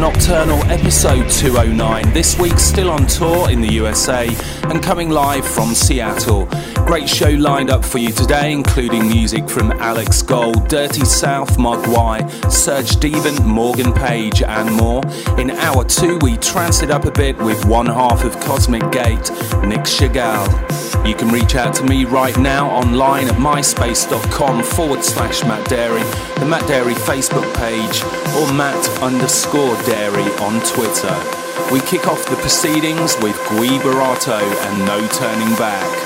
Nocturnal episode 209. This week, still on tour in the USA and coming live from Seattle. Great show lined up for you today, including music from Alex Gold, Dirty South, Mogwai, Serge Devant, Morgan Page, and more. In hour two, we trance it up a bit with one half of Cosmic Gate, Nic Chagall. You can reach out to me right now online at myspace.com forward slash Matt Darey, the Matt Darey Facebook page, or Matt underscore Darey on Twitter. We kick off the proceedings with Gui Boratto and No Turning Back.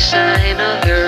sign of her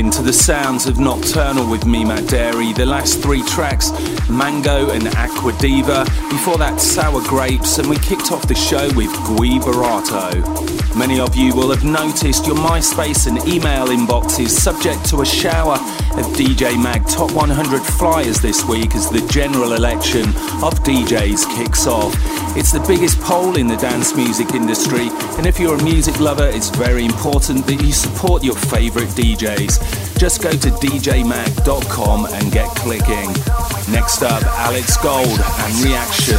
in to the sounds of Nocturnal with Matt Darey. The last three tracks, Mango and Aqua Diva. Before that, Sour Grapes, and we kicked off the show with Gui Boratto. Many of you will have noticed your MySpace and email inbox is subject to a shower of DJ Mag Top 100 flyers this week as the general election of DJs kicks off. It's the biggest poll in the dance music industry, and if you're a music lover, it's very important that you support your favourite DJs. Just go to djmag.com and get clicking. Next up, Alex Gold and Reaction.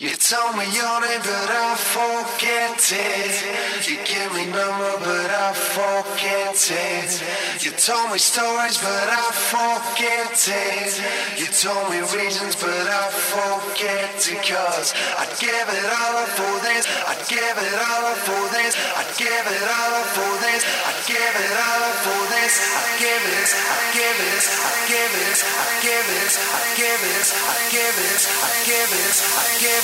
You told me your name, but I forget it. You give me number, but I forget it. You told me stories, but I forget it. You told me reasons, but I forget it. Cause I'd give it all up for this. I'd give it all up for this. I'd give it all up for this. I'd give it all up for this. I'd give it, I'd give it, I'd give it, I'd give it, I'd give it, I'd give it, I'd give it, I'd give it,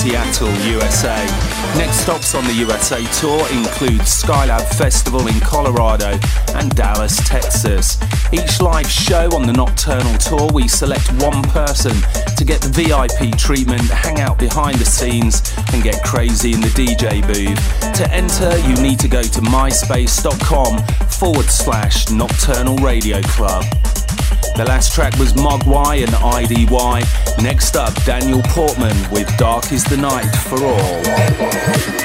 Seattle, USA. Next stops on the USA tour include Skylab Festival in Colorado and Dallas, Texas. Each live show on the Nocturnal Tour, we select one person to get the VIP treatment, hang out behind the scenes, and get crazy in the DJ booth. To enter, you need to go to myspace.com forward slash Nocturnal Radio Club. The last track was Mogwai and IDY. Next up, Daniel Portman with Dark is the Night for All.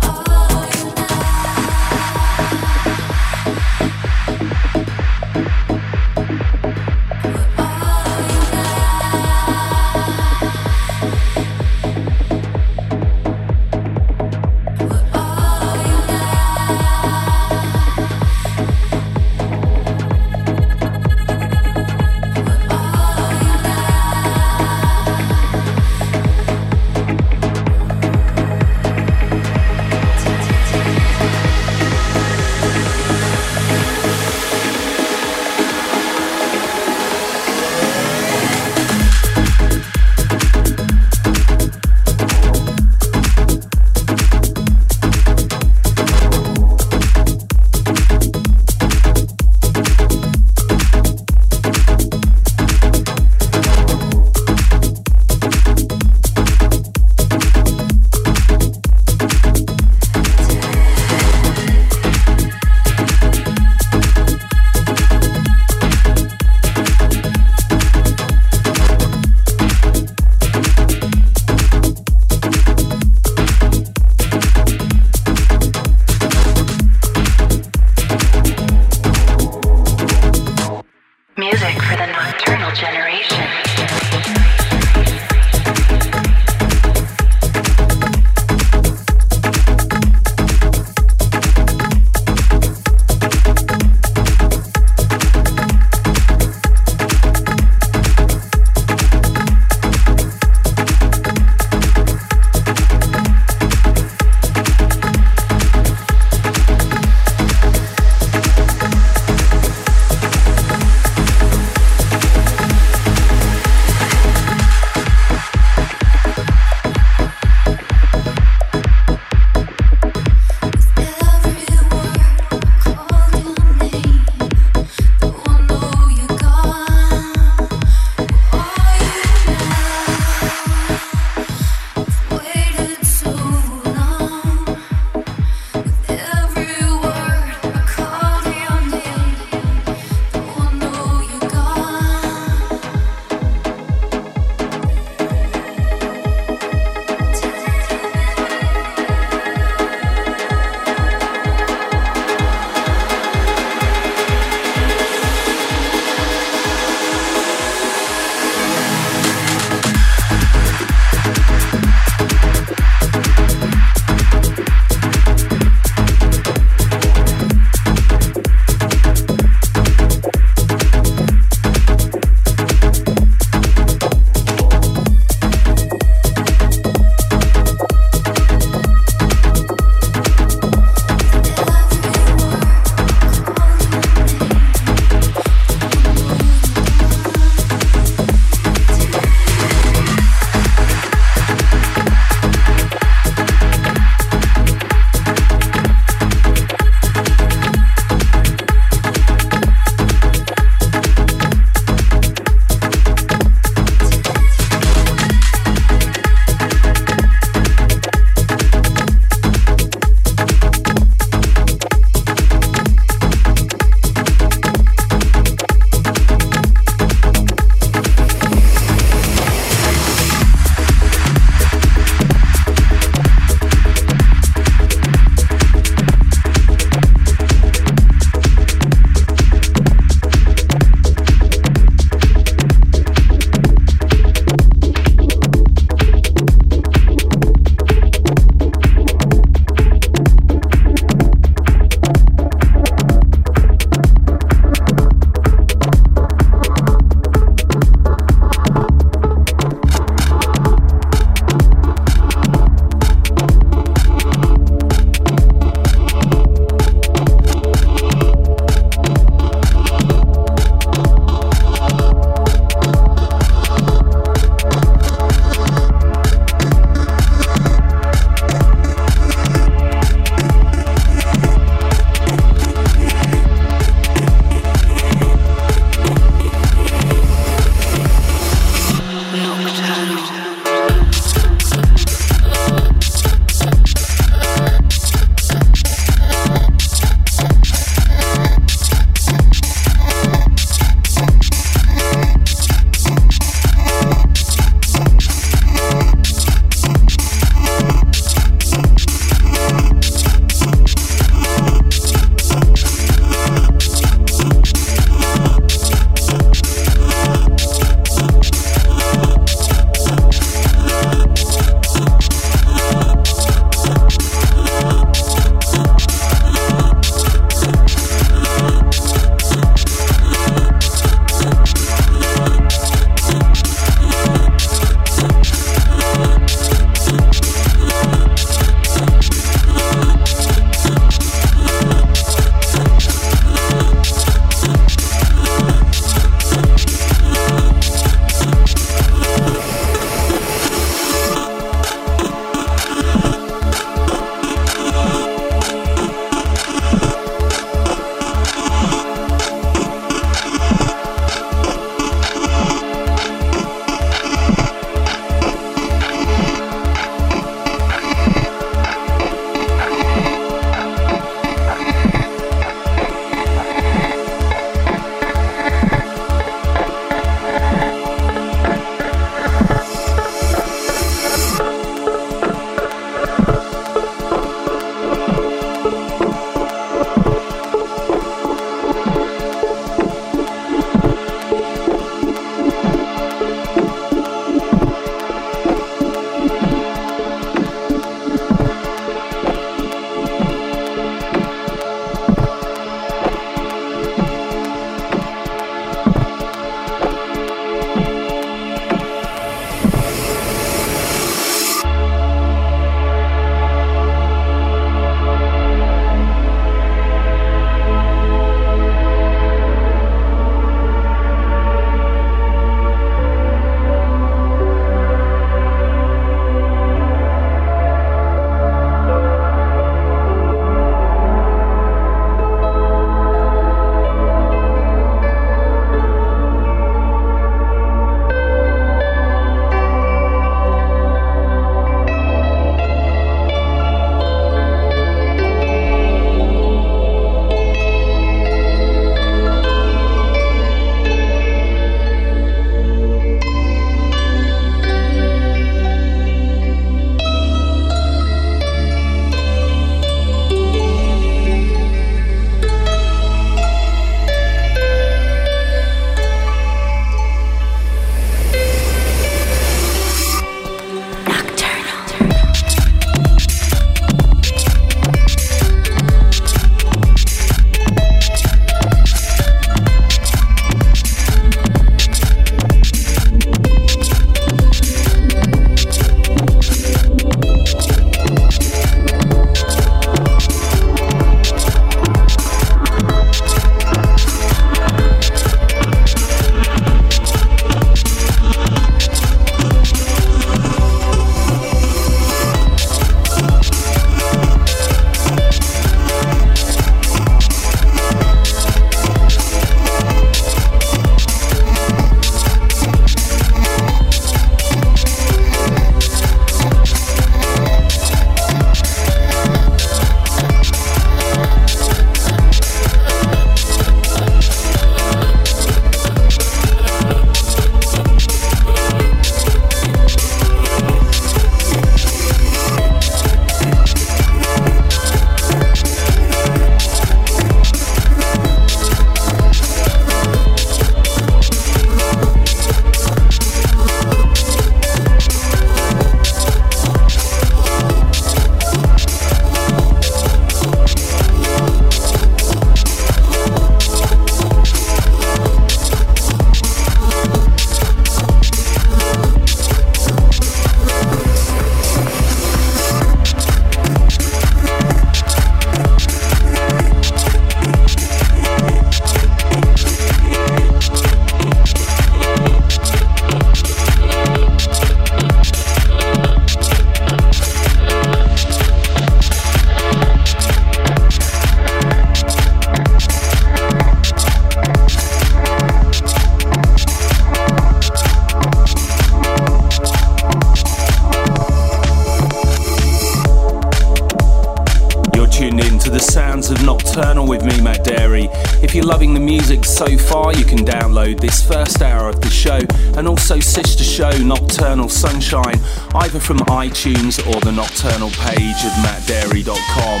Nocturnal Sunshine either from iTunes or the Nocturnal page at mattdarey.com.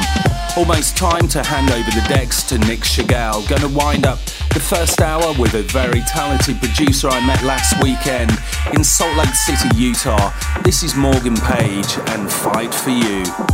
Almost time to hand over the decks to Nic Chagall. Gonna wind up the first hour with a very talented producer I met last weekend in Salt Lake City, Utah. This is Morgan Page and Fight for You.